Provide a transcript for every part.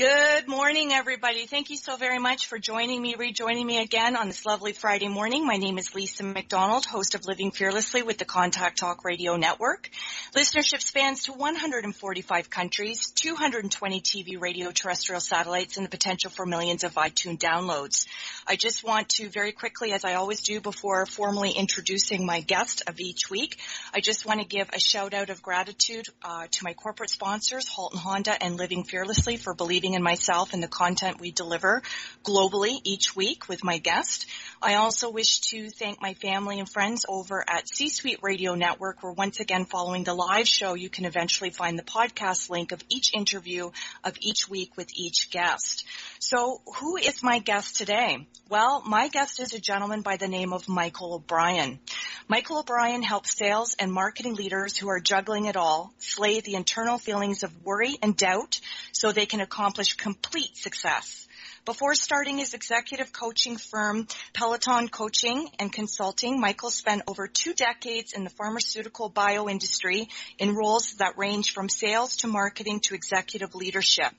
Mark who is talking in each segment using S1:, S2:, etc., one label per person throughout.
S1: Good morning, everybody. Thank you so very much for joining me, rejoining me again on this lovely Friday morning. My name is Lisa McDonald, host of Living Fearlessly with the Contact Talk Radio Network. Listenership spans to 145 countries, 220 TV, radio, terrestrial satellites, and the potential for millions of iTunes downloads. I just want to very quickly, as I always do before formally introducing my guest of each week, I just want to give a shout out of gratitude uh, to my corporate sponsors, Halton Honda and Living Fearlessly for believing in myself and the content we deliver globally each week with my guest. I also wish to thank my family and friends over at C-Suite Radio Network where once again following the live show you can eventually find the podcast link of each interview of each week with each guest. So who is my guest today? Well, my guest is a gentleman by the name of Michael O'Brien. Michael O'Brien helps sales and marketing leaders who are juggling it all slay the internal feelings of worry and doubt so they can accomplish complete success. Before starting his executive coaching firm, Peloton Coaching and Consulting, Michael spent over two decades in the pharmaceutical bio industry in roles that range from sales to marketing to executive leadership.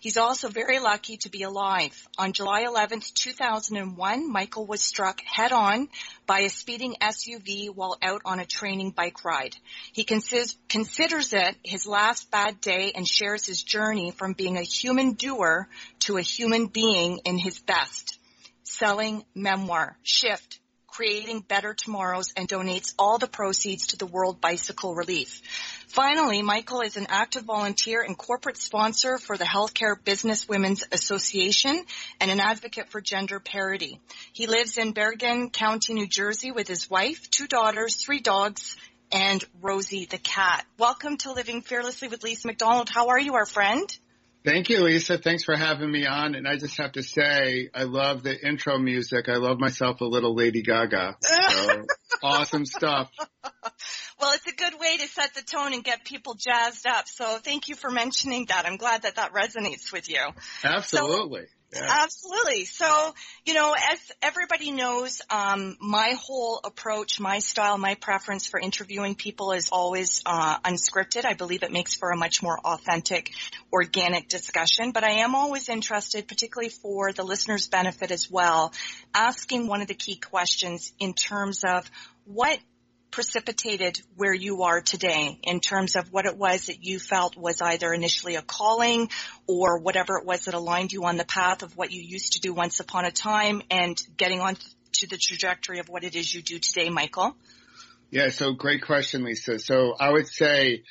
S1: He's also very lucky to be alive. On July 11th, 2001, Michael was struck head on by a speeding SUV while out on a training bike ride. He considers, considers it his last bad day and shares his journey from being a human doer to a human being in his best. Selling memoir, Shift, creating better tomorrows and donates all the proceeds to the World Bicycle Relief. Finally, Michael is an active volunteer and corporate sponsor for the Healthcare Business Women's Association and an advocate for gender parity. He lives in Bergen County, New Jersey with his wife, two daughters, three dogs, and Rosie the cat. Welcome to Living Fearlessly with Lisa McDonald. How are you, our friend?
S2: Thank you, Lisa. Thanks for having me on. And I just have to say, I love the intro music. I love myself a little Lady Gaga. So, awesome stuff.
S1: Well, it's a good way to set the tone and get people jazzed up. So thank you for mentioning that. I'm glad that that resonates with you.
S2: Absolutely.
S1: So, yeah. Absolutely. So, you know, as everybody knows, um, my whole approach, my style, my preference for interviewing people is always uh, unscripted. I believe it makes for a much more authentic, organic discussion. But I am always interested, particularly for the listeners' benefit as well, asking one of the key questions in terms of what precipitated where you are today in terms of what it was that you felt was either initially a calling or whatever it was that aligned you on the path of what you used to do once upon a time and getting on to the trajectory of what it is you do today, Michael?
S2: Yeah, so great question, Lisa. So I would say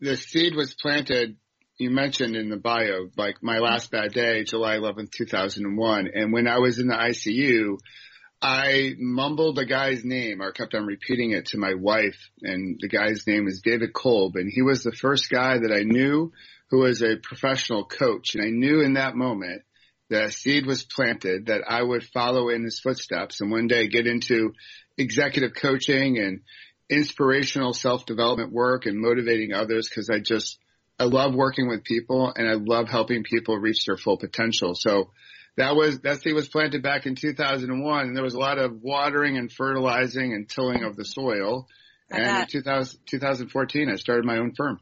S2: the seed was planted you mentioned in the bio, like my last bad day, July 11th, 2001. And when I was in the ICU, I mumbled the guy's name or kept on repeating it to my wife and the guy's name is David Kolb and he was the first guy that I knew who was a professional coach and I knew in that moment that a seed was planted that I would follow in his footsteps and one day get into executive coaching and inspirational self-development work and motivating others because I just, I love working with people and I love helping people reach their full potential. So that was that seed was planted back in 2001 and there was a lot of watering and fertilizing and tilling of the soil and in 2000, 2014 I started my own firm.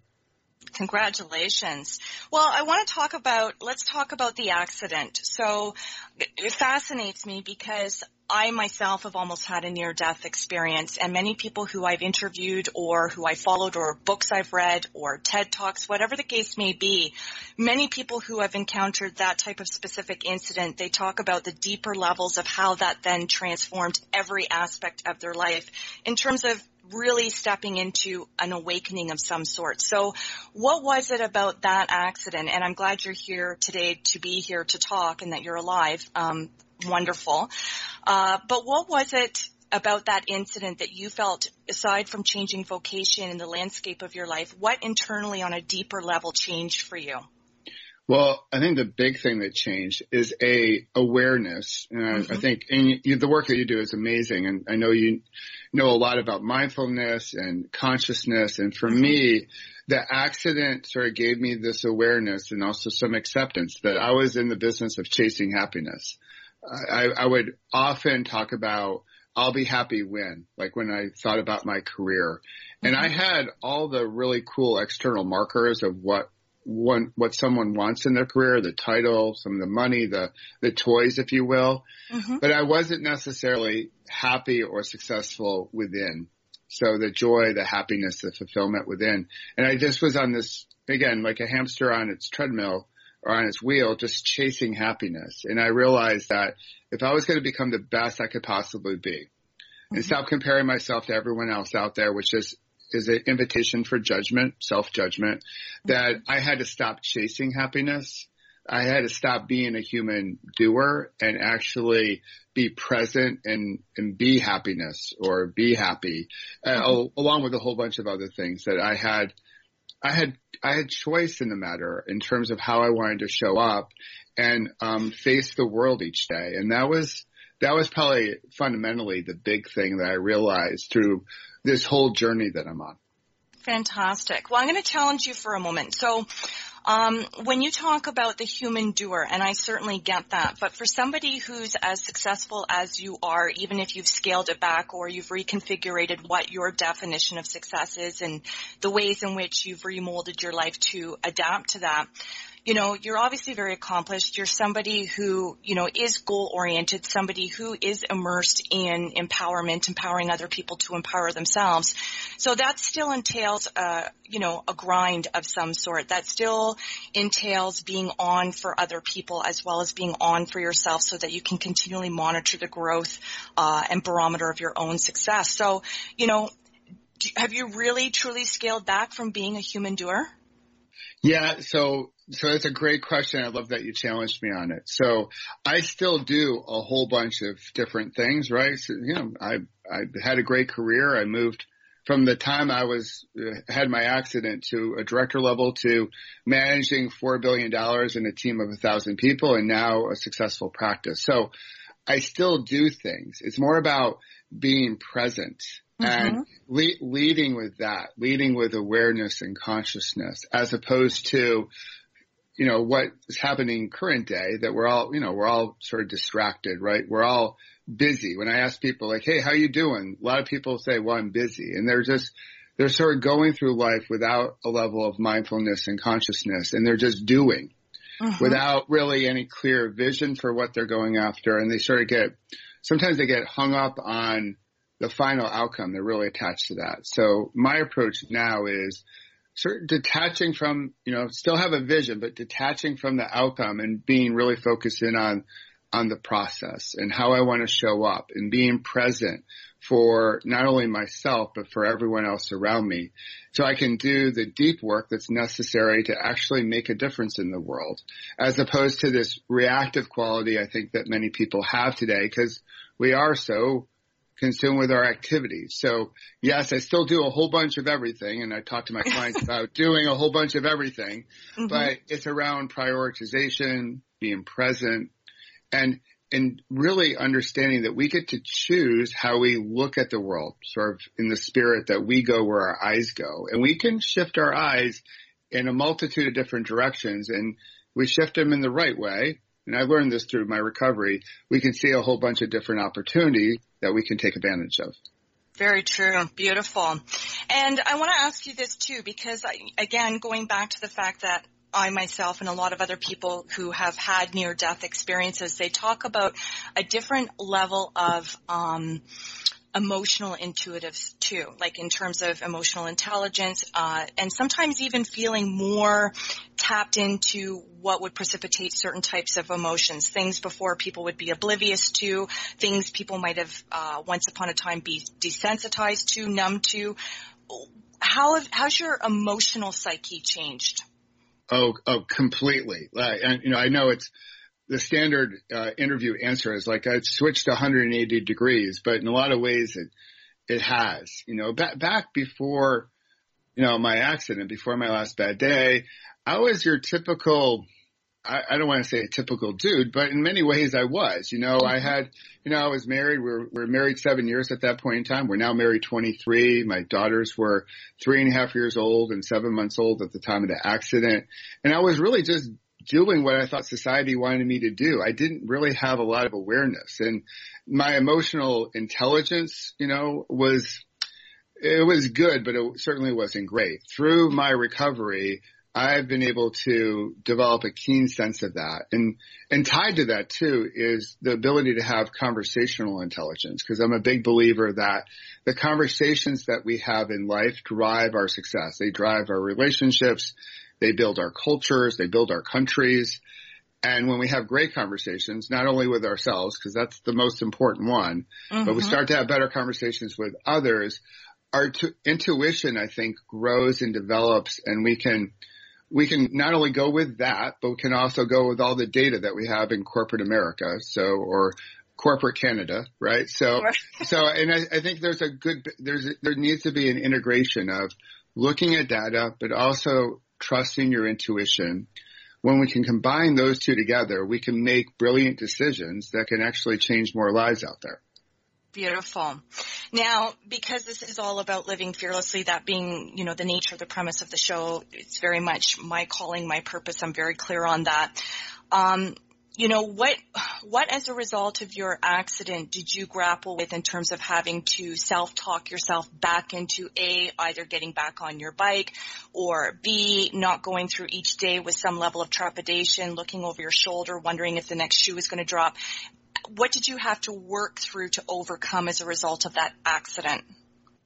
S1: Congratulations. Well, I want to talk about, let's talk about the accident. So it fascinates me because I myself have almost had a near death experience and many people who I've interviewed or who I followed or books I've read or TED Talks, whatever the case may be, many people who have encountered that type of specific incident, they talk about the deeper levels of how that then transformed every aspect of their life in terms of really stepping into an awakening of some sort. So what was it about that accident? And I'm glad you're here today to be here to talk and that you're alive. Um, wonderful. Uh, but what was it about that incident that you felt, aside from changing vocation and the landscape of your life, what internally on a deeper level changed for you?
S2: Well, I think the big thing that changed is a awareness. And mm-hmm. I think and you, the work that you do is amazing. And I know you know a lot about mindfulness and consciousness. And for mm-hmm. me, the accident sort of gave me this awareness and also some acceptance that I was in the business of chasing happiness. I, I would often talk about I'll be happy when, like when I thought about my career. And I mm-hmm. had all the really cool external markers of what one, what someone wants in their career, the title, some of the money, the, the toys, if you will. Mm-hmm. But I wasn't necessarily happy or successful within. So the joy, the happiness, the fulfillment within. And I just was on this, again, like a hamster on its treadmill or on its wheel, just chasing happiness. And I realized that if I was going to become the best I could possibly be mm-hmm. and stop comparing myself to everyone else out there, which is is an invitation for judgment, self-judgment, that I had to stop chasing happiness. I had to stop being a human doer and actually be present and, and be happiness or be happy, uh, mm-hmm. along with a whole bunch of other things that I had, I had, I had choice in the matter in terms of how I wanted to show up and, um, face the world each day. And that was, that was probably fundamentally the big thing that I realized through this whole journey that I'm on.
S1: Fantastic. Well, I'm going to challenge you for a moment. So, um, when you talk about the human doer, and I certainly get that, but for somebody who's as successful as you are, even if you've scaled it back or you've reconfigured what your definition of success is and the ways in which you've remolded your life to adapt to that, you know, you're obviously very accomplished. You're somebody who, you know, is goal oriented, somebody who is immersed in empowerment, empowering other people to empower themselves. So that still entails, uh, you know, a grind of some sort. That still entails being on for other people as well as being on for yourself so that you can continually monitor the growth, uh, and barometer of your own success. So, you know, have you really truly scaled back from being a human doer?
S2: Yeah, so so that's a great question. I love that you challenged me on it. So I still do a whole bunch of different things, right? So, you know, I I had a great career. I moved from the time I was uh, had my accident to a director level to managing four billion dollars in a team of a thousand people, and now a successful practice. So I still do things. It's more about being present Mm-hmm. And le- leading with that, leading with awareness and consciousness, as opposed to, you know, what is happening current day that we're all, you know, we're all sort of distracted, right? We're all busy. When I ask people like, Hey, how you doing? A lot of people say, well, I'm busy. And they're just, they're sort of going through life without a level of mindfulness and consciousness and they're just doing mm-hmm. without really any clear vision for what they're going after. And they sort of get, sometimes they get hung up on, the final outcome. They're really attached to that. So my approach now is of detaching from, you know, still have a vision, but detaching from the outcome and being really focused in on, on the process and how I want to show up and being present for not only myself, but for everyone else around me. So I can do the deep work that's necessary to actually make a difference in the world as opposed to this reactive quality I think that many people have today because we are so consumed with our activities. So yes, I still do a whole bunch of everything and I talk to my clients about doing a whole bunch of everything, mm-hmm. but it's around prioritization, being present and, and really understanding that we get to choose how we look at the world, sort of in the spirit that we go where our eyes go and we can shift our eyes in a multitude of different directions and we shift them in the right way and I learned this through my recovery, we can see a whole bunch of different opportunities that we can take advantage of.
S1: Very true. Beautiful. And I want to ask you this too, because I, again, going back to the fact that I myself and a lot of other people who have had near death experiences, they talk about a different level of, um, emotional intuitives too, like in terms of emotional intelligence, uh, and sometimes even feeling more tapped into what would precipitate certain types of emotions, things before people would be oblivious to, things people might have uh, once upon a time be desensitized to, numb to. How have, how's your emotional psyche changed?
S2: Oh, oh, completely. Like, and, you know, I know it's the standard uh, interview answer is like I switched 180 degrees, but in a lot of ways it it has. You know, back back before you know my accident, before my last bad day, I was your typical. I, I don't want to say a typical dude, but in many ways I was. You know, I had, you know, I was married. We were, we were married seven years at that point in time. We're now married 23. My daughters were three and a half years old and seven months old at the time of the accident. And I was really just doing what I thought society wanted me to do. I didn't really have a lot of awareness and my emotional intelligence, you know, was, it was good, but it certainly wasn't great. Through my recovery, I've been able to develop a keen sense of that. And, and tied to that too is the ability to have conversational intelligence because I'm a big believer that the conversations that we have in life drive our success. They drive our relationships. They build our cultures. They build our countries. And when we have great conversations, not only with ourselves, because that's the most important one, mm-hmm. but we start to have better conversations with others, our t- intuition, I think, grows and develops and we can, we can not only go with that, but we can also go with all the data that we have in corporate America. So, or corporate Canada, right? So, so, and I, I, think there's a good, there's, there needs to be an integration of looking at data, but also trusting your intuition. When we can combine those two together, we can make brilliant decisions that can actually change more lives out there.
S1: Beautiful. Now, because this is all about living fearlessly, that being, you know, the nature of the premise of the show, it's very much my calling, my purpose. I'm very clear on that. Um, you know, what, what as a result of your accident did you grapple with in terms of having to self-talk yourself back into A, either getting back on your bike or B, not going through each day with some level of trepidation, looking over your shoulder, wondering if the next shoe is going to drop. What did you have to work through to overcome as a result of that accident?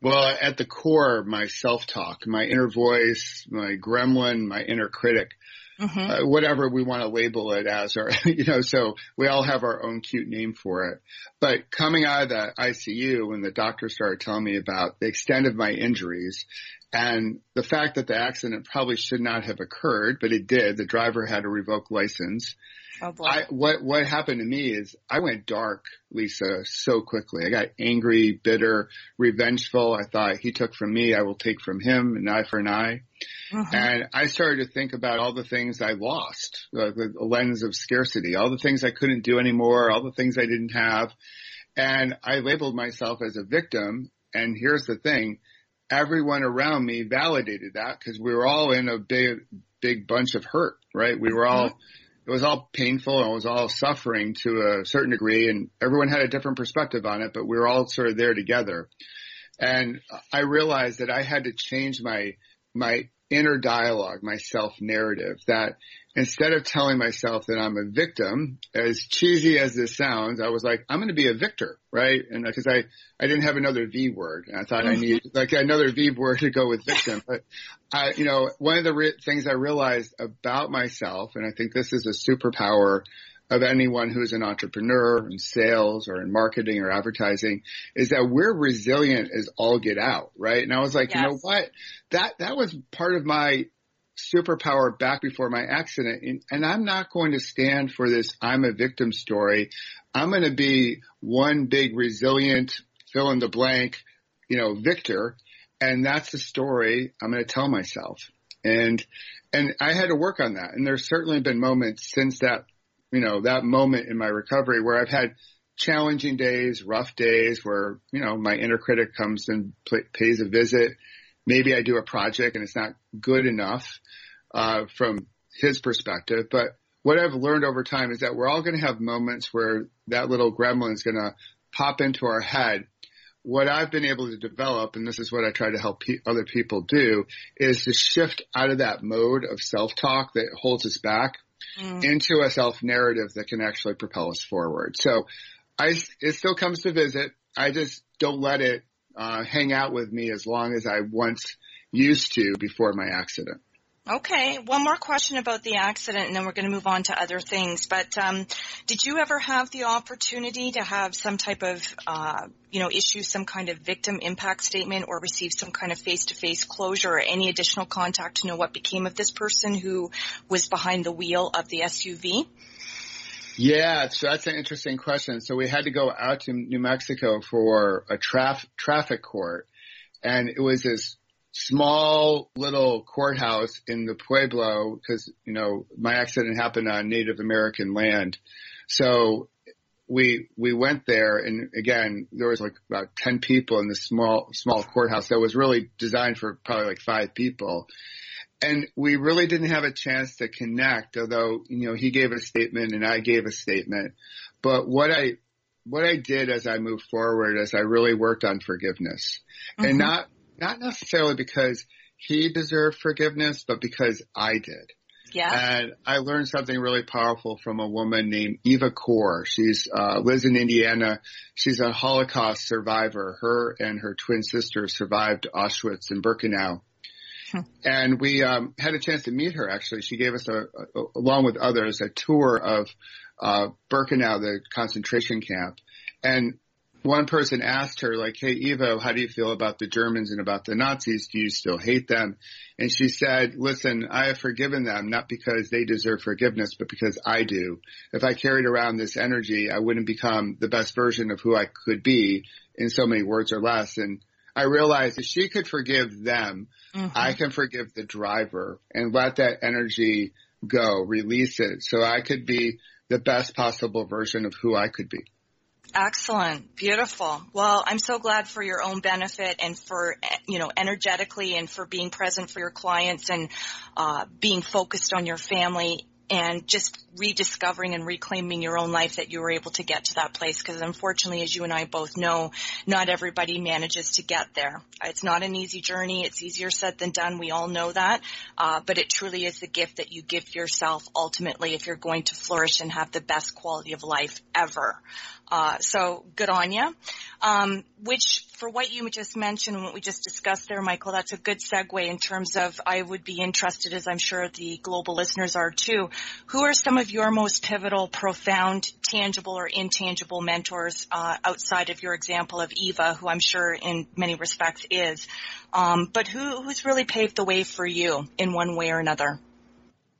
S2: Well, at the core, my self-talk, my inner voice, my gremlin, my inner critic, mm-hmm. uh, whatever we want to label it as, or, you know, so we all have our own cute name for it. But coming out of the ICU when the doctor started telling me about the extent of my injuries and the fact that the accident probably should not have occurred, but it did, the driver had a revoked license.
S1: Oh boy.
S2: I, what, what happened to me is I went dark, Lisa, so quickly. I got angry, bitter, revengeful. I thought he took from me, I will take from him, an eye for an eye. Mm-hmm. And I started to think about all the things I lost, uh, the lens of scarcity, all the things I couldn't do anymore, all the things I didn't have. And I labeled myself as a victim. And here's the thing. Everyone around me validated that because we were all in a big, big bunch of hurt, right? We were all, mm-hmm it was all painful and it was all suffering to a certain degree and everyone had a different perspective on it, but we were all sort of there together. And I realized that I had to change my, my inner dialogue, my self narrative that instead of telling myself that I'm a victim, as cheesy as this sounds, I was like, I'm going to be a victor, right? And because I, I didn't have another V word and I thought I mm-hmm. needed like another V word to go with victim. But I, you know, one of the re- things I realized about myself, and I think this is a superpower of anyone who's an entrepreneur in sales or in marketing or advertising is that we're resilient as all get out, right? And I was like, yes. you know what? That, that was part of my superpower back before my accident. And, and, I'm not going to stand for this I'm a victim story. I'm going to be one big resilient fill in the blank, you know, victor. And that's the story I'm going to tell myself. And, and I had to work on that. And there's certainly been moments since that, you know, that moment in my recovery where I've had challenging days, rough days where, you know, my inner critic comes and play, pays a visit maybe I do a project and it's not good enough uh, from his perspective. But what I've learned over time is that we're all going to have moments where that little gremlin is going to pop into our head what I've been able to develop, and this is what I try to help pe- other people do, is to shift out of that mode of self-talk that holds us back mm. into a self-narrative that can actually propel us forward. So I, it still comes to visit. I just don't let it uh, hang out with me as long as I once used to before my accident.
S1: Okay, one more question about the accident and then we're going to move on to other things. But um, did you ever have the opportunity to have some type of, uh, you know, issue some kind of victim impact statement or receive some kind of face-to-face closure or any additional contact to know what became of this person who was behind the wheel of the SUV?
S2: Yeah, so that's an interesting question. So we had to go out to New Mexico for a traf- traffic court and it was this small little courthouse in the Pueblo because, you know, my accident happened on Native American land. So we, we went there and again, there was like about 10 people in this small, small courthouse that was really designed for probably like five people. And we really didn't have a chance to connect, although, you know, he gave a statement and I gave a statement. But what I, what I did as I moved forward is I really worked on forgiveness mm-hmm. and not not necessarily because he deserved forgiveness, but because I did.
S1: Yeah.
S2: And I learned something really powerful from a woman named Eva Kor. She's uh, lives in Indiana. She's a Holocaust survivor. Her and her twin sister survived Auschwitz and Birkenau. And we um, had a chance to meet her. Actually, she gave us a, a along with others, a tour of uh, Birkenau, the concentration camp. And one person asked her like, Hey, Eva, how do you feel about the Germans and about the Nazis? Do you still hate them? And she said, listen, I have forgiven them, not because they deserve forgiveness, but because I do. If I carried around this energy, I wouldn't become the best version of who I could be in so many words or less. And I realized if she could forgive them, mm-hmm. I can forgive the driver and let that energy go, release it so I could be the best possible version of who I could be.
S1: Excellent. Beautiful. Well, I'm so glad for your own benefit and for, you know, energetically and for being present for your clients and, uh, being focused on your family and just rediscovering and reclaiming your own life that you were able to get to that place. Because unfortunately as you and I both know not everybody manages to get there. It's not an easy journey. It's easier said than done. We all know that. Uh, but it truly is the gift that you give yourself ultimately if you're going to flourish and have the best quality of life ever uh, so good on you. Um, which for what you just mentioned and what we just discussed there, Michael, that's a good segue in terms of I would be interested, as I'm sure the global listeners are too. Who are some of your most pivotal, profound, tangible or intangible mentors uh, outside of your example of Eva, who I'm sure in many respects is, um, but who, who's really paved the way for you in one way or another?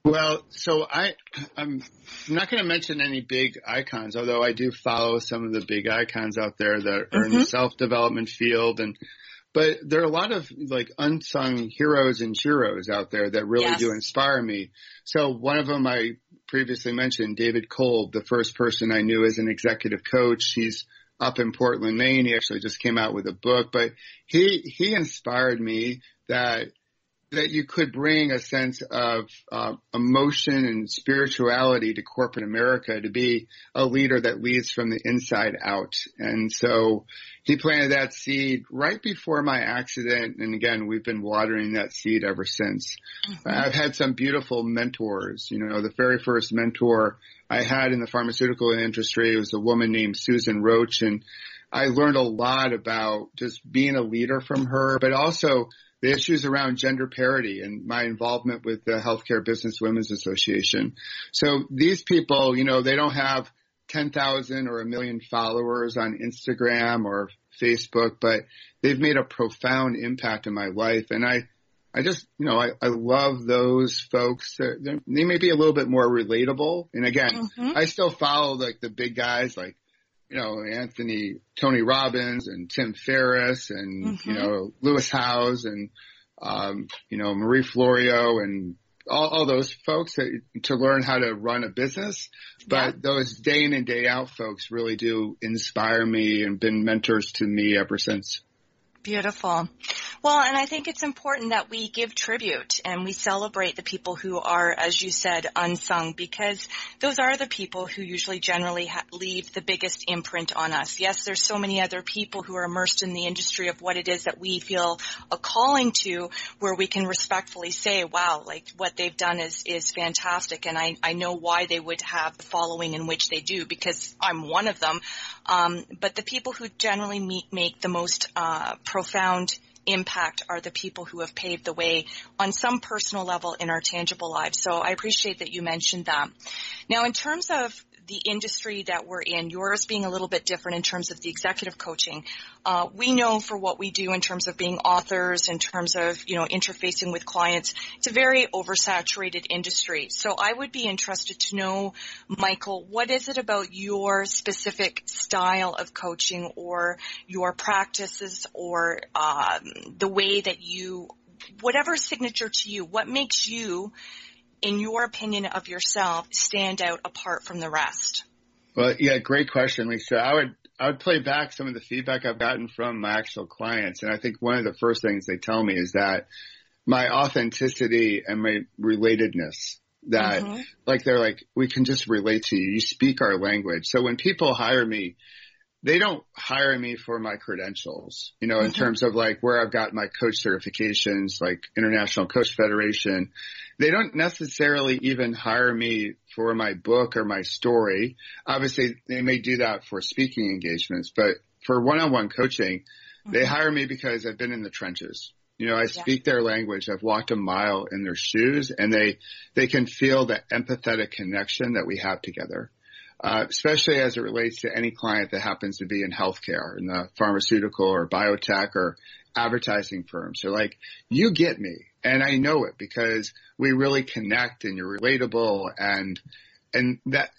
S2: Well, so I, I'm not going to mention any big icons, although I do follow some of the big icons out there that are mm-hmm. in the mm-hmm. self-development field and, but there are a lot of like unsung heroes and heroes out there that really yes. do inspire me. So one of them I previously mentioned, David Kolb, the first person I knew as an executive coach. He's up in Portland, Maine. He actually just came out with a book, but he, he inspired me that that you could bring a sense of uh, emotion and spirituality to corporate America to be a leader that leads from the inside out. And so he planted that seed right before my accident. And again, we've been watering that seed ever since. Mm-hmm. I've had some beautiful mentors. You know, the very first mentor I had in the pharmaceutical industry was a woman named Susan Roach. And I learned a lot about just being a leader from her, but also the issues around gender parity and my involvement with the Healthcare Business Women's Association. So these people, you know, they don't have 10,000 or a million followers on Instagram or Facebook, but they've made a profound impact in my life. And I, I just, you know, I, I love those folks. They're, they're, they may be a little bit more relatable. And again, mm-hmm. I still follow like the big guys like you know, Anthony, Tony Robbins and Tim Ferriss and, mm-hmm. you know, Lewis Howes and, um, you know, Marie Forleo and all, all those folks that, to learn how to run a business. But yeah. those day in and day out folks really do inspire me and been mentors to me ever since.
S1: Beautiful. Well, and I think it's important that we give tribute and we celebrate the people who are, as you said, unsung because those are the people who usually generally ha- leave the biggest imprint on us. Yes, there's so many other people who are immersed in the industry of what it is that we feel a calling to where we can respectfully say, wow, like what they've done is, is fantastic and I, I know why they would have the following in which they do because I'm one of them. Um, but the people who generally meet, make the most uh, profound impact are the people who have paved the way on some personal level in our tangible lives. So I appreciate that you mentioned that. Now, in terms of the industry that we're in, yours being a little bit different in terms of the executive coaching. Uh, we know for what we do in terms of being authors, in terms of you know interfacing with clients, it's a very oversaturated industry. So I would be interested to know, Michael, what is it about your specific style of coaching, or your practices, or um, the way that you, whatever signature to you, what makes you in your opinion of yourself, stand out apart from the rest?
S2: Well, yeah, great question, Lisa. I would I would play back some of the feedback I've gotten from my actual clients, and I think one of the first things they tell me is that my authenticity and my relatedness. That mm-hmm. like they're like we can just relate to you. You speak our language. So when people hire me, they don't hire me for my credentials, you know, mm-hmm. in terms of like where I've got my coach certifications, like International Coach Federation. They don't necessarily even hire me for my book or my story. Obviously, they may do that for speaking engagements, but for one-on-one coaching, mm-hmm. they hire me because I've been in the trenches. You know, I speak yeah. their language. I've walked a mile in their shoes and they, they can feel the empathetic connection that we have together uh, especially as it relates to any client that happens to be in healthcare, in the pharmaceutical or biotech or advertising firms. So like, you get me. And I know it because we really connect and you're relatable and, and that,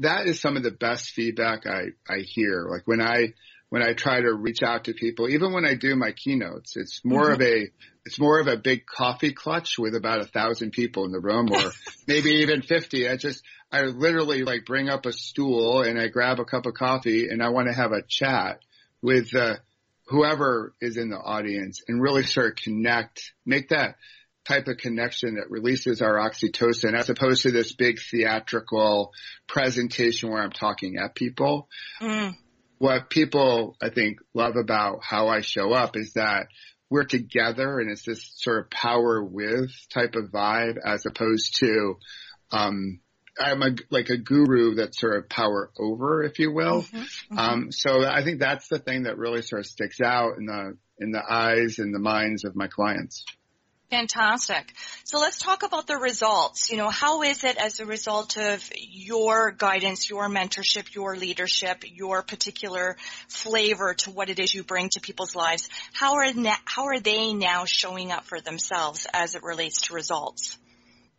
S2: that is some of the best feedback I, I hear. Like when I, when I try to reach out to people, even when I do my keynotes, it's more mm-hmm. of a, it's more of a big coffee clutch with about a thousand people in the room or maybe even 50. I just, I literally like bring up a stool and I grab a cup of coffee and I want to have a chat with uh, whoever is in the audience and really sort of connect, make that type of connection that releases our oxytocin as opposed to this big theatrical presentation where I'm talking at people. Mm. What people I think love about how I show up is that we're together and it's this sort of power with type of vibe as opposed to um, I'm a like a guru that sort of power over, if you will. Mm-hmm, mm-hmm. Um, so I think that's the thing that really sort of sticks out in the in the eyes and the minds of my clients.
S1: Fantastic. So let's talk about the results. You know, how is it as a result of your guidance, your mentorship, your leadership, your particular flavor to what it is you bring to people's lives? How are how are they now showing up for themselves as it relates to results?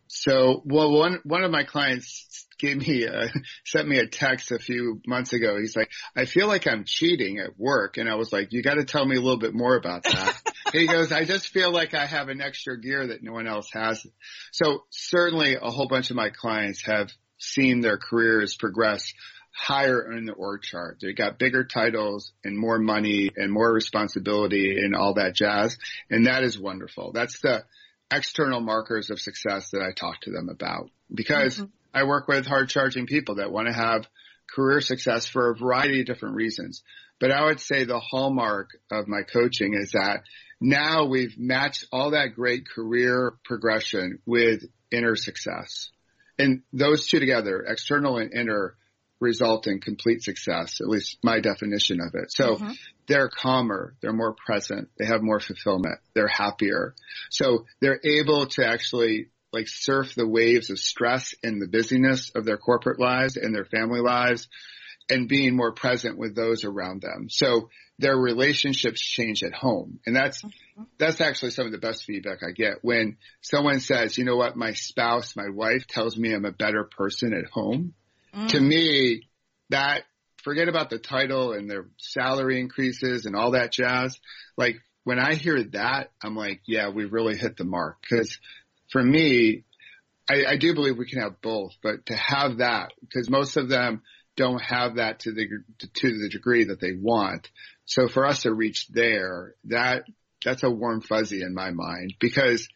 S2: So, well, one, one of my clients gave me a, sent me a text a few months ago. He's like, I feel like I'm cheating at work. And I was like, you got to tell me a little bit more about that. he goes, I just feel like I have an extra gear that no one else has. So certainly a whole bunch of my clients have seen their careers progress higher in the org chart. They got bigger titles and more money and more responsibility and all that jazz. And that is wonderful. That's the, external markers of success that I talk to them about because mm-hmm. I work with hard charging people that want to have career success for a variety of different reasons. But I would say the hallmark of my coaching is that now we've matched all that great career progression with inner success. And those two together, external and inner, result in complete success, at least my definition of it. So mm-hmm. they're calmer, they're more present, they have more fulfillment, they're happier. So they're able to actually like surf the waves of stress in the busyness of their corporate lives and their family lives and being more present with those around them. So their relationships change at home. And that's, mm-hmm. that's actually some of the best feedback I get when someone says, you know what, my spouse, my wife tells me I'm a better person at home. To me, that forget about the title and their salary increases and all that jazz. Like when I hear that, I'm like, yeah, we really hit the mark. Cause for me, I, I do believe we can have both, but to have that, because most of them don't have that to the, to the degree that they want. So for us to reach there, that, that's a warm fuzzy in my mind because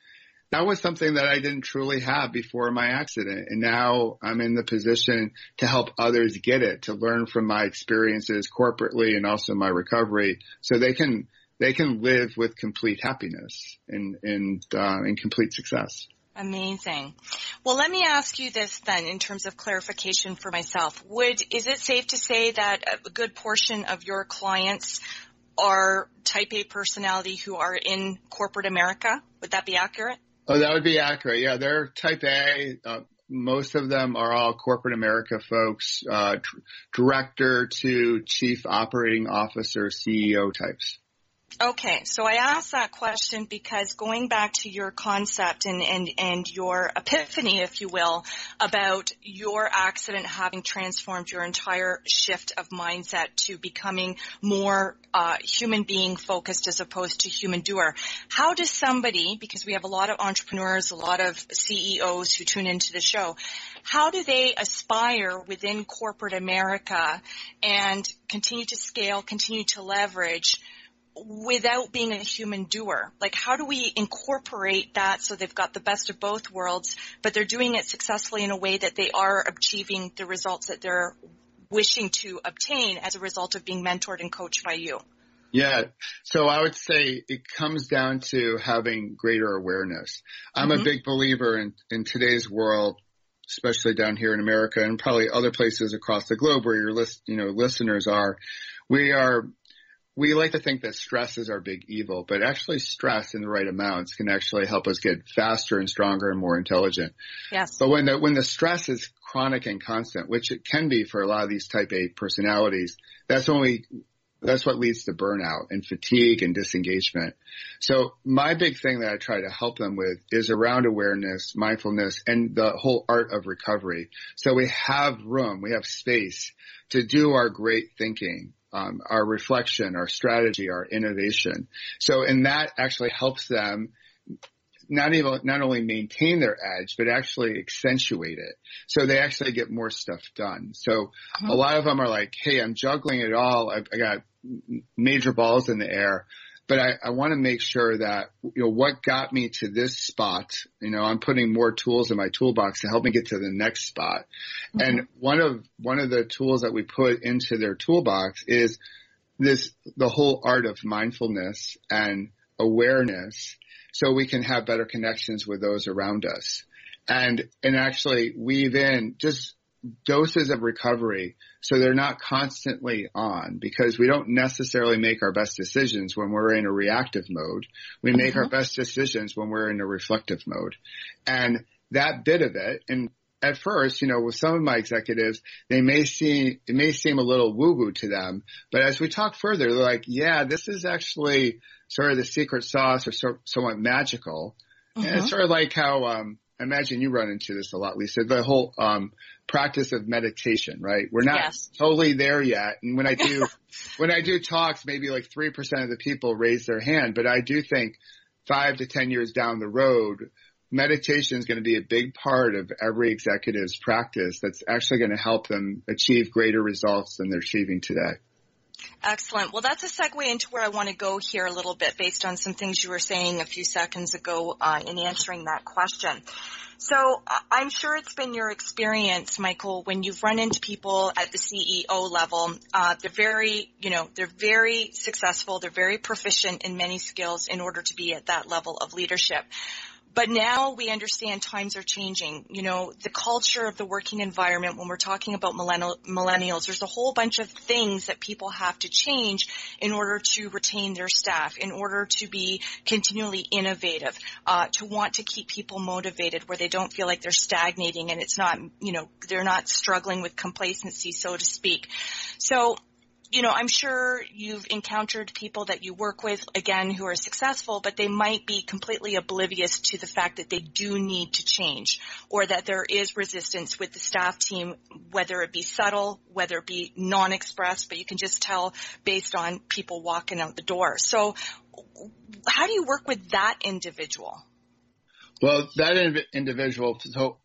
S2: that was something that I didn't truly have before my accident. And now I'm in the position to help others get it, to learn from my experiences corporately and also my recovery so they can, they can live with complete happiness and, and, uh, and complete success.
S1: Amazing. Well, let me ask you this then in terms of clarification for myself. Would, is it safe to say that a good portion of your clients are type A personality who are in corporate America? Would that be accurate?
S2: Oh, that would be accurate. Yeah, they're type A. Uh, most of them are all corporate America folks, uh, director to chief operating officer, CEO types.
S1: Okay, so I asked that question because going back to your concept and, and, and your epiphany, if you will, about your accident having transformed your entire shift of mindset to becoming more uh, human being focused as opposed to human doer. How does somebody, because we have a lot of entrepreneurs, a lot of CEOs who tune into the show, how do they aspire within corporate America and continue to scale, continue to leverage without being a human doer? Like how do we incorporate that so they've got the best of both worlds, but they're doing it successfully in a way that they are achieving the results that they're wishing to obtain as a result of being mentored and coached by you?
S2: Yeah. So I would say it comes down to having greater awareness. I'm mm-hmm. a big believer in, in today's world, especially down here in America and probably other places across the globe where your list, you know, listeners are. We are we like to think that stress is our big evil, but actually stress in the right amounts can actually help us get faster and stronger and more intelligent.
S1: Yes.
S2: But when the, when the stress is chronic and constant, which it can be for a lot of these type A personalities, that's when we, that's what leads to burnout and fatigue and disengagement. So my big thing that I try to help them with is around awareness, mindfulness, and the whole art of recovery. So we have room, we have space to do our great thinking um, our reflection, our strategy, our innovation. So, and that actually helps them not even not only maintain their edge, but actually accentuate it. So they actually get more stuff done. So a lot of them are like, "Hey, I'm juggling it all. I've, I got major balls in the air." But I, I want to make sure that, you know, what got me to this spot, you know, I'm putting more tools in my toolbox to help me get to the next spot. Mm-hmm. And one of, one of the tools that we put into their toolbox is this, the whole art of mindfulness and awareness so we can have better connections with those around us. And, and actually weave in just doses of recovery so they're not constantly on because we don't necessarily make our best decisions when we're in a reactive mode. We make mm-hmm. our best decisions when we're in a reflective mode. And that bit of it, and at first, you know, with some of my executives, they may seem, it may seem a little woo woo to them, but as we talk further, they're like, yeah, this is actually sort of the secret sauce or so, somewhat magical. Mm-hmm. And it's mm-hmm. sort of like how, um, imagine you run into this a lot, Lisa, the whole, um, practice of meditation, right? We're not
S1: yes.
S2: totally there yet. And when I do, when I do talks, maybe like 3% of the people raise their hand, but I do think five to 10 years down the road, meditation is going to be a big part of every executive's practice that's actually going to help them achieve greater results than they're achieving today.
S1: Excellent. Well, that's a segue into where I want to go here a little bit based on some things you were saying a few seconds ago uh, in answering that question. So I'm sure it's been your experience, Michael, when you've run into people at the CEO level. Uh, they're very, you know, they're very successful. They're very proficient in many skills in order to be at that level of leadership. But now we understand times are changing. You know, the culture of the working environment, when we're talking about millennials, there's a whole bunch of things that people have to change in order to retain their staff, in order to be continually innovative, uh, to want to keep people motivated where they don't feel like they're stagnating and it's not, you know, they're not struggling with complacency, so to speak. So you know, I'm sure you've encountered people that you work with, again, who are successful, but they might be completely oblivious to the fact that they do need to change or that there is resistance with the staff team, whether it be subtle, whether it be non-expressed, but you can just tell based on people walking out the door. So how do you work with that individual?
S2: Well, that individual, so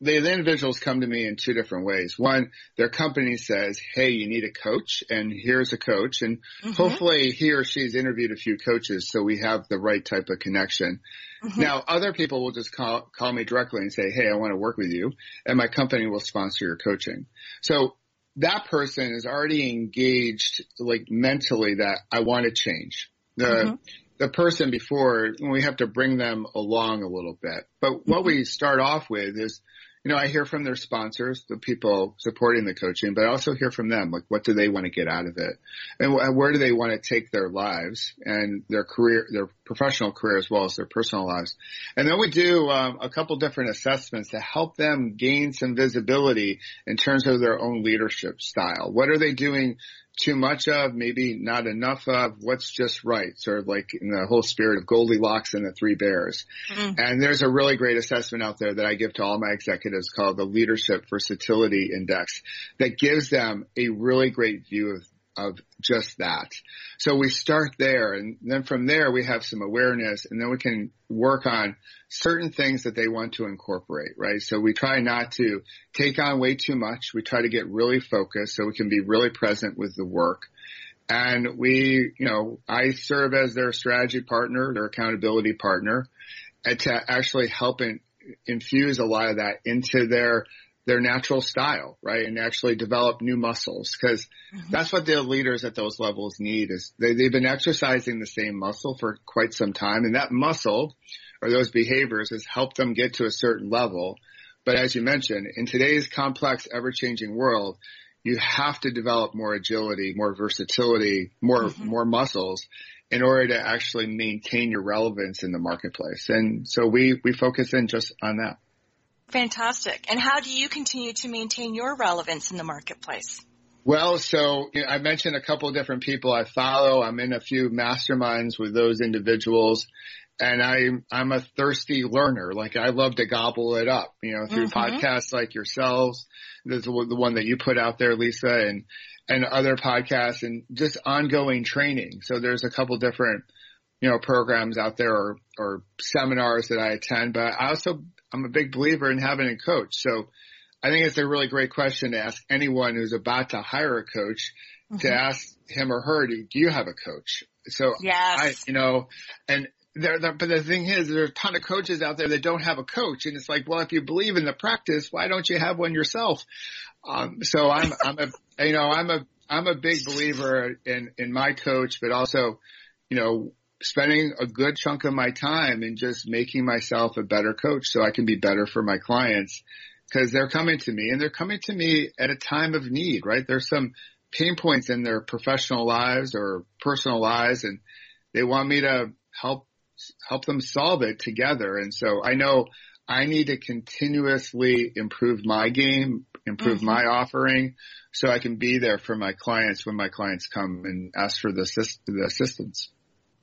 S2: the, the individuals come to me in two different ways. One, their company says, Hey, you need a coach and here's a coach. And mm-hmm. hopefully he or she's interviewed a few coaches. So we have the right type of connection. Mm-hmm. Now other people will just call, call me directly and say, Hey, I want to work with you and my company will sponsor your coaching. So that person is already engaged like mentally that I want to change. The, mm-hmm the person before, we have to bring them along a little bit. But what we start off with is, you know, I hear from their sponsors, the people supporting the coaching, but I also hear from them, like what do they want to get out of it? And where do they want to take their lives and their career, their professional career as well as their personal lives? And then we do um, a couple different assessments to help them gain some visibility in terms of their own leadership style. What are they doing too much of, maybe not enough of, what's just right, sort of like in the whole spirit of Goldilocks and the Three Bears. Mm-hmm. And there's a really great assessment out there that I give to all my executives called the Leadership Versatility Index that gives them a really great view of of just that. So we start there and then from there we have some awareness and then we can work on certain things that they want to incorporate, right? So we try not to take on way too much. We try to get really focused so we can be really present with the work. And we, you know, I serve as their strategy partner, their accountability partner, and to actually help in, infuse a lot of that into their their natural style, right? And actually develop new muscles because mm-hmm. that's what the leaders at those levels need is they, they've been exercising the same muscle for quite some time and that muscle or those behaviors has helped them get to a certain level. But as you mentioned, in today's complex, ever-changing world, you have to develop more agility, more versatility, more, mm-hmm. more muscles in order to actually maintain your relevance in the marketplace. And so we, we focus in just on that.
S1: Fantastic. And how do you continue to maintain your relevance in the marketplace?
S2: Well, so you know, I mentioned a couple of different people I follow. I'm in a few masterminds with those individuals and I, I'm a thirsty learner. Like I love to gobble it up, you know, through mm-hmm. podcasts like yourselves. There's the one that you put out there, Lisa, and, and other podcasts and just ongoing training. So there's a couple different, you know, programs out there or, or seminars that I attend, but I also I'm a big believer in having a coach. So I think it's a really great question to ask anyone who's about to hire a coach mm-hmm. to ask him or her, do, do you have a coach? So
S1: yes.
S2: I, you know, and there, there, but the thing is, there's a ton of coaches out there that don't have a coach, and it's like, well, if you believe in the practice, why don't you have one yourself? Um, so I'm, I'm a, you know, I'm a, I'm a big believer in, in my coach, but also, you know, spending a good chunk of my time in just making myself a better coach so I can be better for my clients because they're coming to me and they're coming to me at a time of need, right? There's some pain points in their professional lives or personal lives and they want me to help help them solve it together. And so I know I need to continuously improve my game, improve mm-hmm. my offering so I can be there for my clients when my clients come and ask for the, assist- the assistance.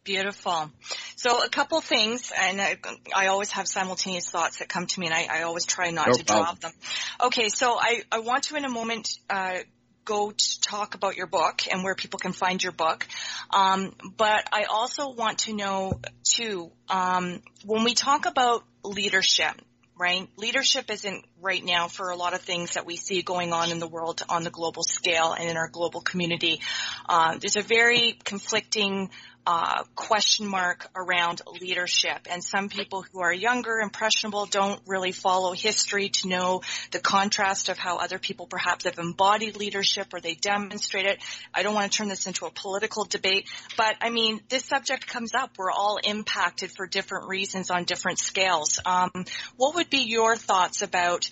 S1: Beautiful. So a couple things, and I, I, always have simultaneous thoughts that come to me, and I, I always try not no to drop them. Okay, so I, I want to in a moment uh, go to talk about your book and where people can find your book, um, but I also want to know too um, when we talk about leadership. Right? Leadership isn't right now for a lot of things that we see going on in the world on the global scale and in our global community. Uh, there's a very conflicting uh, question mark around leadership. And some people who are younger, impressionable, don't really follow history to know the contrast of how other people perhaps have embodied leadership or they demonstrate it. I don't want to turn this into a political debate, but I mean, this subject comes up. We're all impacted for different reasons on different scales. Um, what would be your thoughts about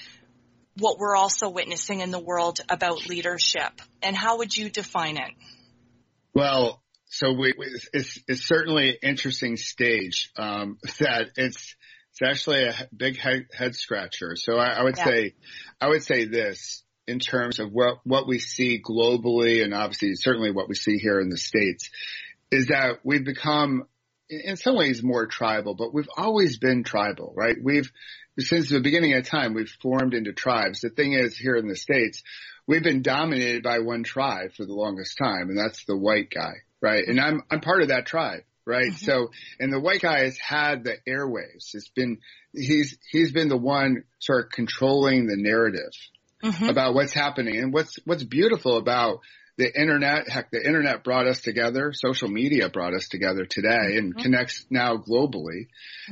S1: what we're also witnessing in the world about leadership, and how would you define it?
S2: Well, so we, it's, it's certainly an interesting stage, um, that it's, it's actually a big head, head scratcher. So I, I would yeah. say, I would say this in terms of what, what we see globally and obviously certainly what we see here in the States is that we've become in some ways more tribal, but we've always been tribal, right? We've, since the beginning of time, we've formed into tribes. The thing is here in the States, we've been dominated by one tribe for the longest time, and that's the white guy, right? And I'm I'm part of that tribe, right? Mm-hmm. So, and the white guy has had the airwaves. It's been he's, he's been the one sort of controlling the narrative
S1: Mhm.
S2: about what's happening and what's, what's beautiful about the internet, heck, the internet brought us together. Social media brought us together today and connects now globally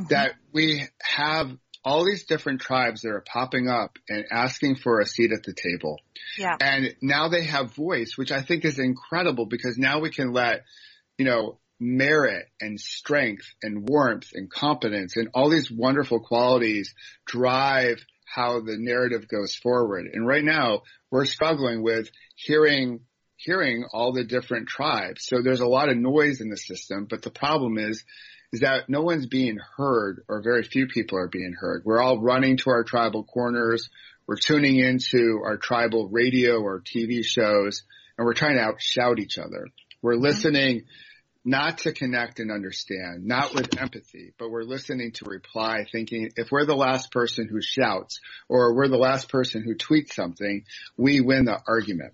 S2: that we have all these different tribes that are popping up and asking for a seat at the table.
S1: Yeah.
S2: And now they have voice, which I think is incredible because now we can let, you know, merit and strength and warmth and competence and all these wonderful qualities drive how the narrative goes forward. And right now we're struggling with hearing hearing all the different tribes. So there's a lot of noise in the system, but the problem is is that no one's being heard or very few people are being heard. We're all running to our tribal corners. We're tuning into our tribal radio or TV shows and we're trying to outshout each other. We're mm-hmm. listening not to connect and understand, not with empathy, but we're listening to reply thinking if we're the last person who shouts or we're the last person who tweets something, we win the argument.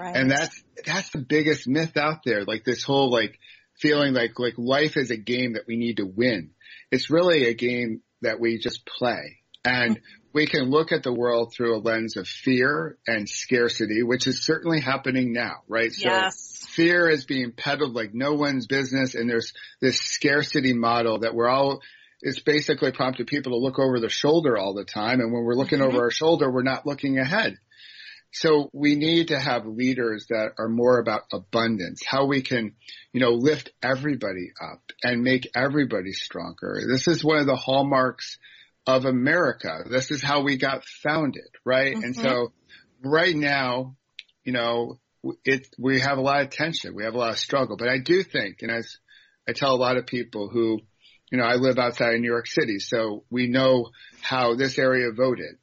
S1: Right.
S2: And that's, that's the biggest myth out there. Like this whole like feeling like, like life is a game that we need to win. It's really a game that we just play and we can look at the world through a lens of fear and scarcity, which is certainly happening now, right?
S1: Yes.
S2: So fear is being peddled like no one's business and there's this scarcity model that we're all, it's basically prompted people to look over their shoulder all the time. And when we're looking mm-hmm. over our shoulder, we're not looking ahead. So we need to have leaders that are more about abundance, how we can, you know, lift everybody up and make everybody stronger. This is one of the hallmarks of America. This is how we got founded, right? And mm-hmm. so right now, you know, it, we have a lot of tension. We have a lot of struggle, but I do think, and as I tell a lot of people who, you know, I live outside of New York City, so we know how this area voted.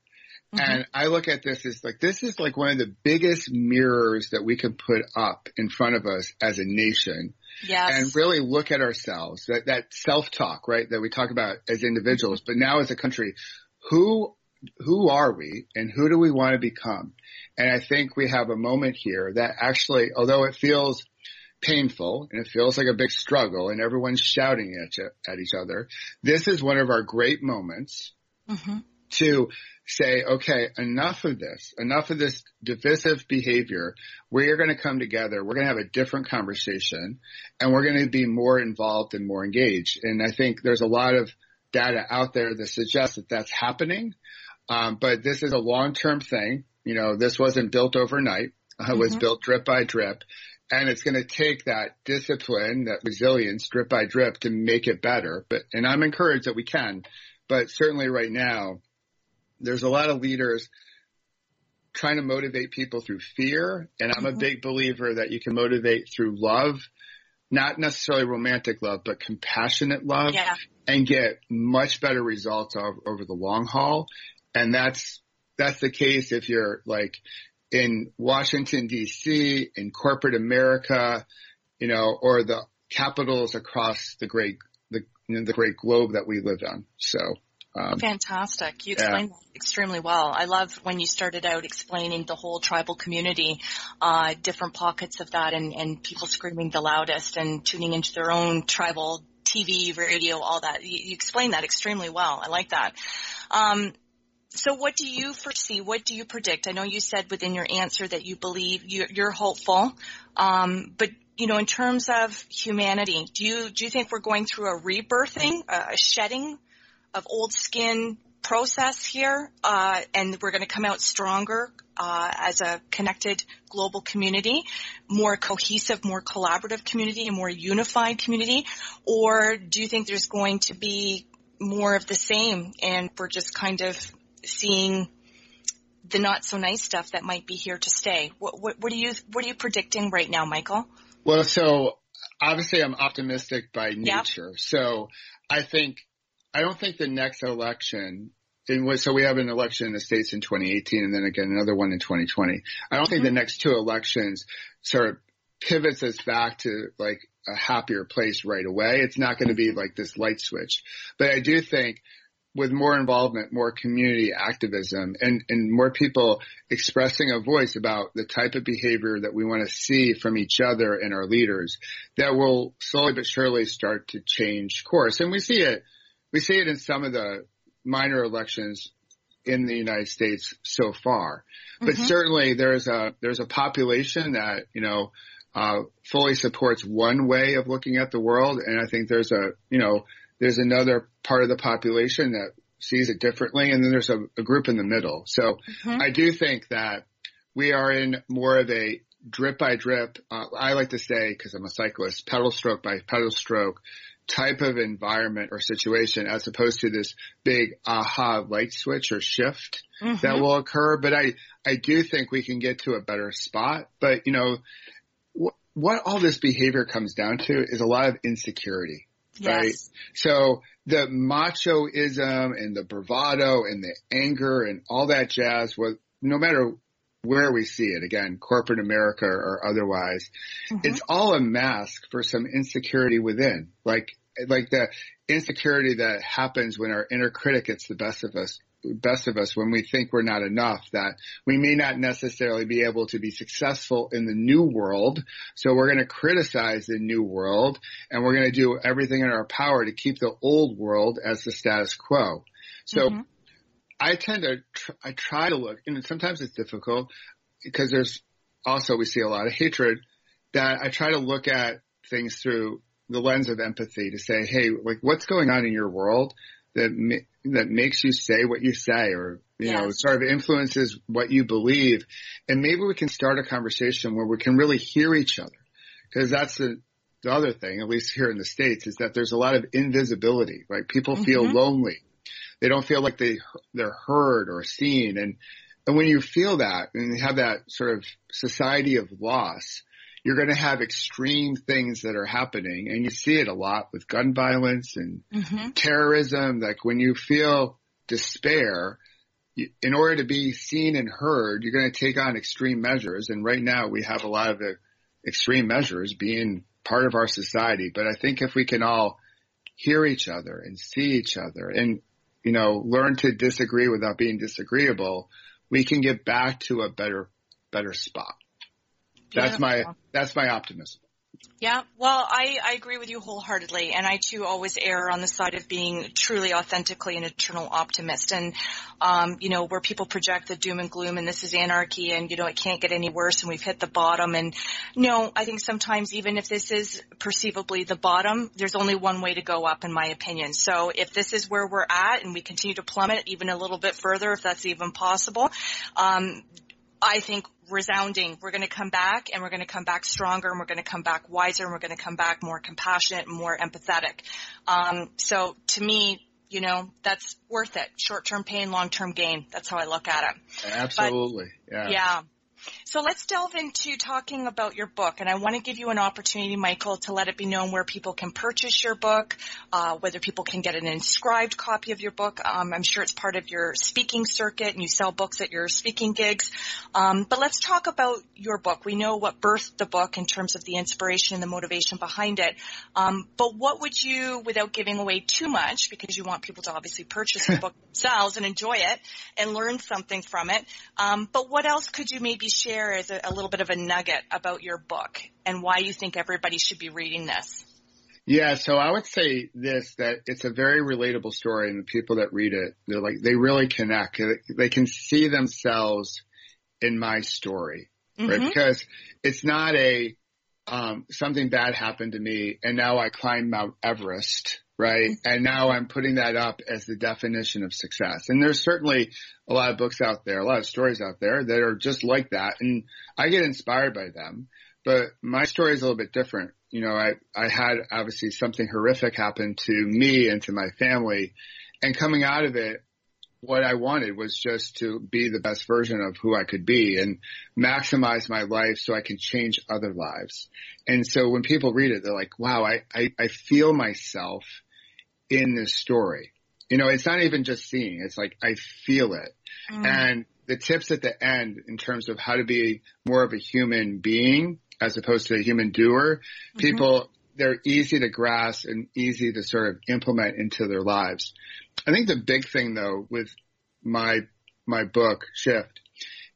S2: And I look at this as like, this is like one of the biggest mirrors that we can put up in front of us as a nation
S1: Yes.
S2: and really look at ourselves, that, that self-talk, right, that we talk about as individuals, but now as a country, who, who are we and who do we want to become? And I think we have a moment here that actually, although it feels painful and it feels like a big struggle and everyone's shouting at, you, at each other, this is one of our great moments
S1: Mhm.
S2: to say, okay, enough of this, enough of this divisive behavior. We're going to come together. We're going to have a different conversation and we're going to be more involved and more engaged. And I think there's a lot of data out there that suggests that that's happening. Um, but this is a long-term thing. You know, this wasn't built overnight. Uh, It was built drip by drip. And it's going to take that discipline, that resilience, drip by drip to make it better. But, and I'm encouraged that we can, but certainly right now, there's a lot of leaders trying to motivate people through fear. And I'm a mm-hmm. big believer that you can motivate through love, not necessarily romantic love, but compassionate love
S1: Yeah.
S2: and get much better results over, over the long haul. And that's, that's the case if you're like in Washington DC, in corporate America, you know, or the capitals across the great, the, you know, the great globe that we live on. So, um,
S1: Fantastic. You
S2: Yeah.
S1: explained that extremely well. I love when you started out explaining the whole tribal community, uh, different pockets of that and, and people screaming the loudest and tuning into their own tribal TV, radio, all that. You, you explained that extremely well. I like that. Um, so what do you foresee? What do you predict? I know you said within your answer that you believe you're, you're hopeful, um, but you know, in terms of humanity, do you do you think we're going through a rebirthing, a shedding of old skin process here, uh, and we're going to come out stronger uh, as a connected global community, more cohesive, more collaborative community, a more unified community, or do you think there's going to be more of the same, and we're just kind of seeing the not so nice stuff that might be here to stay? What, what, what are you what are you predicting right now, Michael?
S2: Well, so obviously I'm optimistic by nature. So I think, I don't think the next election, so we have an election in the States in 2018 and then again another one in 2020. I don't think the mm-hmm. next two elections sort of pivots us back to like a happier place right away. It's not going to be like this light switch, but I do think with more involvement, more community activism and, and more people expressing a voice about the type of behavior that we want to see from each other and our leaders that will slowly but surely start to change course. And we see it, we see it in some of the minor elections in the United States so far. But
S1: Mhm.
S2: certainly there's a, there's a population that, you know, uh, fully supports one way of looking at the world. And I think there's a, you know, there's another part of the population that sees it differently. And then there's a, a group in the middle. So
S1: Mhm.
S2: I do think that we are in more of a drip by drip. Uh, I like to say, cause I'm a cyclist, pedal stroke by pedal stroke type of environment or situation as opposed to this big aha light switch or shift that
S1: Mhm.
S2: will occur. But I, I do think we can get to a better spot. But you know, wh- what all this behavior comes down to is a lot of insecurity. right? So the machoism and the bravado and the anger and all that jazz was no matter where we see it again, corporate America or otherwise,
S1: Mhm.
S2: it's all a mask for some insecurity within. Like, like the insecurity that happens when our inner critic gets the best of us, best of us when we think we're not enough, that we may not necessarily be able to be successful in the new world. So we're going to criticize the new world and we're going to do everything in our power to keep the old world as the status quo. So
S1: Mhm.
S2: I tend to, tr- I try to look, and sometimes it's difficult because there's also, we see a lot of hatred that I try to look at things through the lens of empathy to say, hey, like what's going on in your world that, ma- that makes you say what you say or, you know, sort of influences what you believe. And maybe we can start a conversation where we can really hear each other because that's the, the other thing, at least here in the States, is that there's a lot of invisibility, right? People feel
S1: Mhm.
S2: lonely. They don't feel like they, they're heard or seen. And, and when you feel that and you have that sort of society of loss, you're going to have extreme things that are happening and you see it a lot with gun violence and
S1: Mhm.
S2: terrorism. Like when you feel despair, in order to be seen and heard, you're going to take on extreme measures. And right now we have a lot of the extreme measures being part of our society. But I think if we can all hear each other and see each other and, you know, learn to disagree without being disagreeable, we can get back to a better, better spot. That's my, that's my optimism.
S1: Yeah, well, I, I agree with you wholeheartedly, and I too always err on the side of being truly, authentically an eternal optimist. And, um, you know, where people project the doom and gloom and this is anarchy and, you know, it can't get any worse and we've hit the bottom. And no, I think sometimes even if this is perceivably the bottom, there's only one way to go up in my opinion. So if this is where we're at and we continue to plummet even a little bit further, if that's even possible, um, I think resounding. We're going to come back and we're going to come back stronger and we're going to come back wiser and we're going to come back more compassionate and more empathetic. Um, so to me, you know, that's worth it. Short-term pain, long-term gain. That's how I look at it.
S2: Absolutely. yeah.
S1: Yeah. So let's delve into talking about your book, and I want to give you an opportunity, Michael, to let it be known where people can purchase your book, uh, whether people can get an inscribed copy of your book. Um, I'm sure it's part of your speaking circuit, and you sell books at your speaking gigs. Um, but let's talk about your book. We know what birthed the book in terms of the inspiration and the motivation behind it. Um, but what would you, without giving away too much, because you want people to obviously purchase the book themselves and enjoy it and learn something from it. Um, but what else could you maybe share as a, a little bit of a nugget about your book and why you think everybody should be reading this?
S2: Yeah, so I would say this, that it's a very relatable story and the people that read it, they're like, they really connect. They can see themselves in my story, right?
S1: Mhm.
S2: Because it's not a, um, something bad happened to me and now I climb Mount Everest, right? And now I'm putting that up as the definition of success. And there's certainly a lot of books out there, a lot of stories out there that are just like that. And I get inspired by them, but my story is a little bit different. You know, I, I had obviously something horrific happen to me and to my family and coming out of it, what I wanted was just to be the best version of who I could be and maximize my life so I can change other lives. And so when people read it, they're like, wow, I, I, I feel myself in this story. You know, it's not even just seeing, it's like I feel it.
S1: Mm.
S2: And the tips at the end in terms of how to be more of a human being as opposed to a human doer, people, they're easy to grasp and easy to sort of implement into their lives. I think the big thing though with my, my book Shift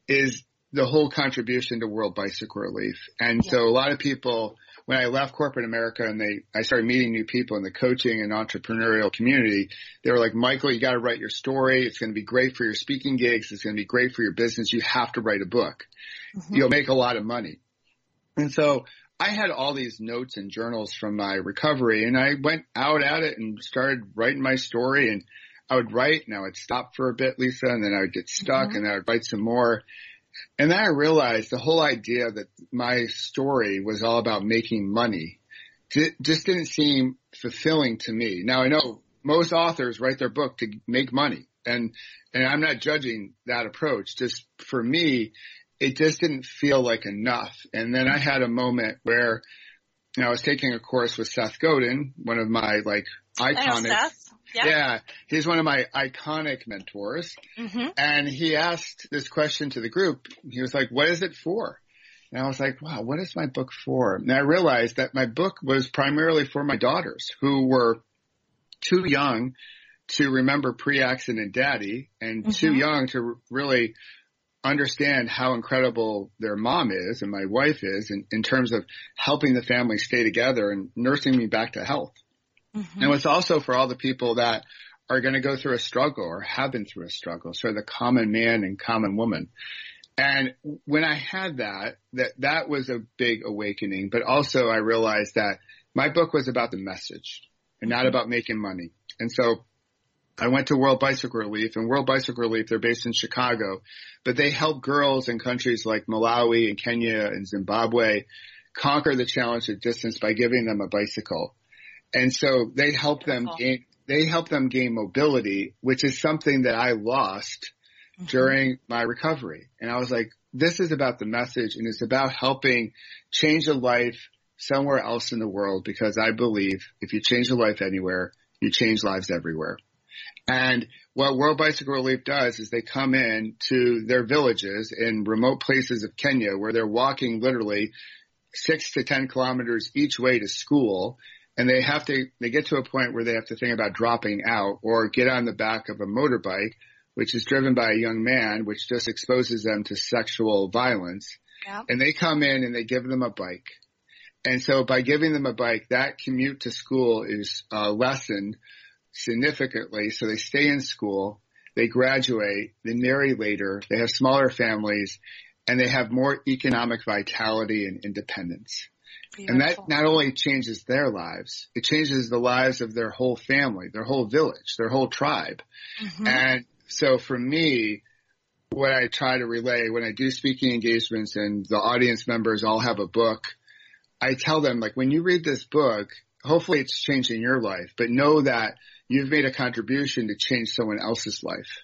S2: is the whole contribution to World Bicycle Relief. And so a lot of people when I left corporate America and they, I started meeting new people in the coaching and entrepreneurial community, they were like, Michael, you got to write your story. It's going to be great for your speaking gigs. It's going to be great for your business. You have to write a book. Mm-hmm. You'll make a lot of money. And so I had all these notes and journals from my recovery and I went out at it and started writing my story and I would write and I would stop for a bit, Lisa, and then I would get stuck mm-hmm. and I would write some more. And then I realized the whole idea that my story was all about making money just didn't seem fulfilling to me. Now I know most authors write their book to make money and, and I'm not judging that approach. Just for me, it just didn't feel like enough. And then I had a moment where you know, I was taking a course with Seth Godin, one of my like iconic.
S1: Yeah.
S2: yeah. he's one of my iconic mentors. Mm-hmm. And he asked this question to the group. He was like, what is it for? And I was like, wow, what is my book for? And I realized that my book was primarily for my daughters who were too young to remember pre-accident daddy and mm-hmm. too young to really understand how incredible their mom is and my wife is in, in terms of helping the family stay together and nursing me back to health. Mm-hmm. And it's also for all the people that are going to go through a struggle or have been through a struggle. So the common man and common woman. And when I had that, that, that was a big awakening, but also I realized that my book was about the message and not mm-hmm. about making money. And so I went to World Bicycle Relief and World Bicycle Relief, they're based in Chicago, but they help girls in countries like Malawi and Kenya and Zimbabwe conquer the challenge of distance by giving them a bicycle. And so they help them gain, they help them gain mobility, which is something that I lost mm-hmm. during my recovery. And I was like, this is about the message and it's about helping change a life somewhere else in the world because I believe if you change a life anywhere, you change lives everywhere. And what World Bicycle Relief does is they come in to their villages in remote places of Kenya where they're walking literally six to 10 kilometers each way to school. And they have to, they get to a point where they have to think about dropping out or get on the back of a motorbike, which is driven by a young man, which just exposes them to sexual violence. Yeah. And they come in and they give them a bike. And so by giving them a bike, that commute to school is uh, lessened significantly. So they stay in school, they graduate, they marry later, they have smaller families, and they have more economic vitality and independence. Beautiful. And that not only changes their lives, it changes the lives of their whole family, their whole village, their whole tribe. Mm-hmm. And so for me, what I try to relay when I do speaking engagements and the audience members all have a book, I tell them like when you read this book, hopefully it's changing your life, but know that you've made a contribution to change someone else's life.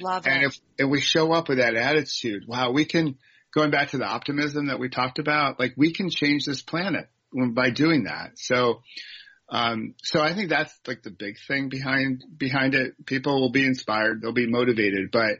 S1: Love
S2: it. And if, if we show up with that attitude, wow, we can, going back to the optimism that we talked about, like we can change this planet by doing that. So, um, so I think that's like the big thing behind, behind it. People will be inspired. They'll be motivated, but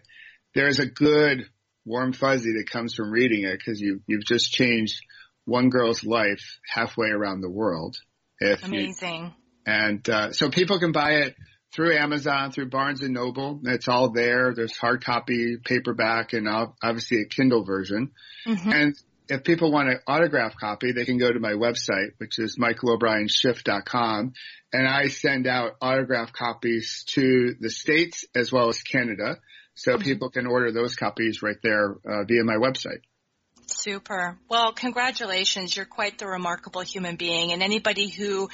S2: there's a good warm fuzzy that comes from reading it because you, you've just changed one girl's life halfway around the world.
S1: If Amazing. You,
S2: and uh, so people can buy it through Amazon, through Barnes and Noble. It's all there. There's hard copy, paperback, and obviously a Kindle version. Mm-hmm. And if people want an autograph copy, they can go to my website, which is michaelobrienshift.com. And I send out autograph copies to the States as well as Canada. So mm-hmm. people can order those copies right there uh, via my website.
S1: Super. Well, congratulations. You're quite the remarkable human being. And anybody who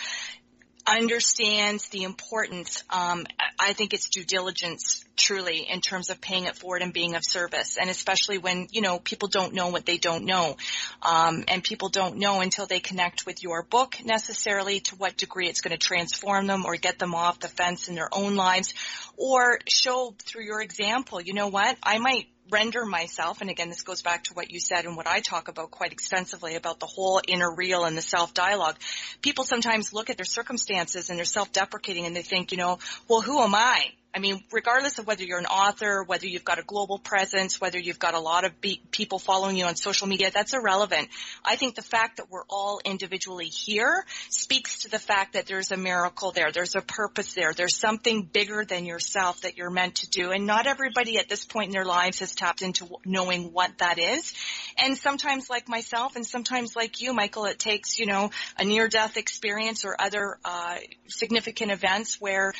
S1: understands the importance. Um, I think it's due diligence truly in terms of paying it forward and being of service, and especially when you know people don't know what they don't know, um, and people don't know until they connect with your book necessarily to what degree it's going to transform them or get them off the fence in their own lives, or show through your example. You know what? I might render myself, and again, this goes back to what you said and what I talk about quite extensively about the whole inner real and the self-dialogue. People sometimes look at their circumstances and they're self-deprecating and they think, you know, well, who am I? I mean, regardless of whether you're an author, whether you've got a global presence, whether you've got a lot of be- people following you on social media, that's irrelevant. I think the fact that we're all individually here speaks to the fact that there's a miracle there. There's a purpose there. There's something bigger than yourself that you're meant to do. And not everybody at this point in their lives has tapped into knowing what that is. And sometimes like myself and sometimes like you, Michael, it takes, you know, a near death experience or other, uh, significant events where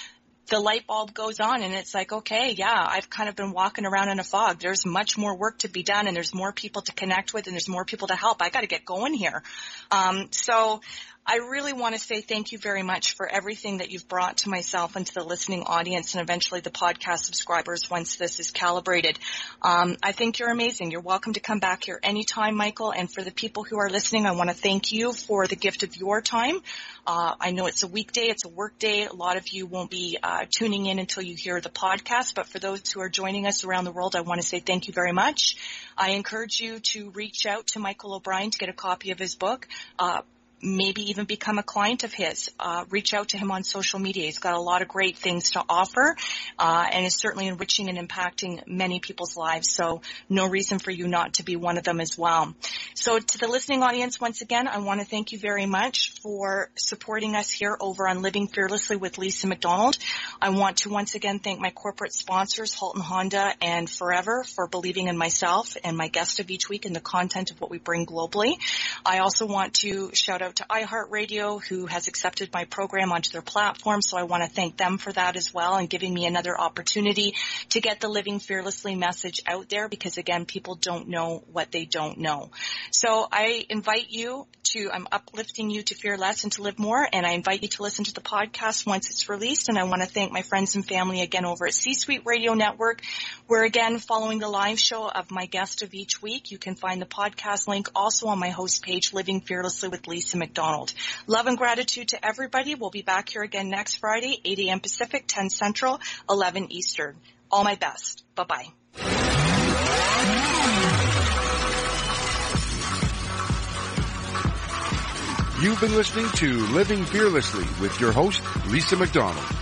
S1: the light bulb goes on and it's like, okay, yeah, I've kind of been walking around in a fog. There's much more work to be done and there's more people to connect with and there's more people to help. I got to get going here. Um, so I really want to say thank you very much for everything that you've brought to myself and to the listening audience and eventually the podcast subscribers once this is calibrated. Um, I think you're amazing. You're welcome to come back here anytime, Michael. And for the people who are listening, I want to thank you for the gift of your time. Uh, I know it's a weekday, it's a work day. A lot of you won't be uh, tuning in until you hear the podcast, but for those who are joining us around the world, I want to say thank you very much. I encourage you to reach out to Michael O'Brien to get a copy of his book. Uh, maybe even become a client of his. Uh, reach out to him on social media. He's got a lot of great things to offer, uh, and is certainly enriching and impacting many people's lives. So no reason for you not to be one of them as well. So to the listening audience, once again, I want to thank you very much for supporting us here over on Living Fearlessly with Lisa McDonald. I want to once again thank my corporate sponsors, Halton Honda and Forever, for believing in myself and my guest of each week and the content of what we bring globally. I also want to shout out out to iHeartRadio who has accepted my program onto their platform. So I want to thank them for that as well and giving me another opportunity to get the Living Fearlessly message out there because again, people don't know what they don't know. So I invite you to, I'm uplifting you to fear less and to live more. And I invite you to listen to the podcast once it's released. And I want to thank my friends and family again over at C-Suite Radio Network. Where again, following the live show of my guest of each week, you can find the podcast link also on my host page, Living Fearlessly with Lisa McDonald. Love and gratitude to everybody. We'll be back here again next Friday, 8 a.m. Pacific, 10 Central, 11 Eastern. All my best. Bye bye.
S3: You've been listening to Living Fearlessly with your host, Lisa McDonald.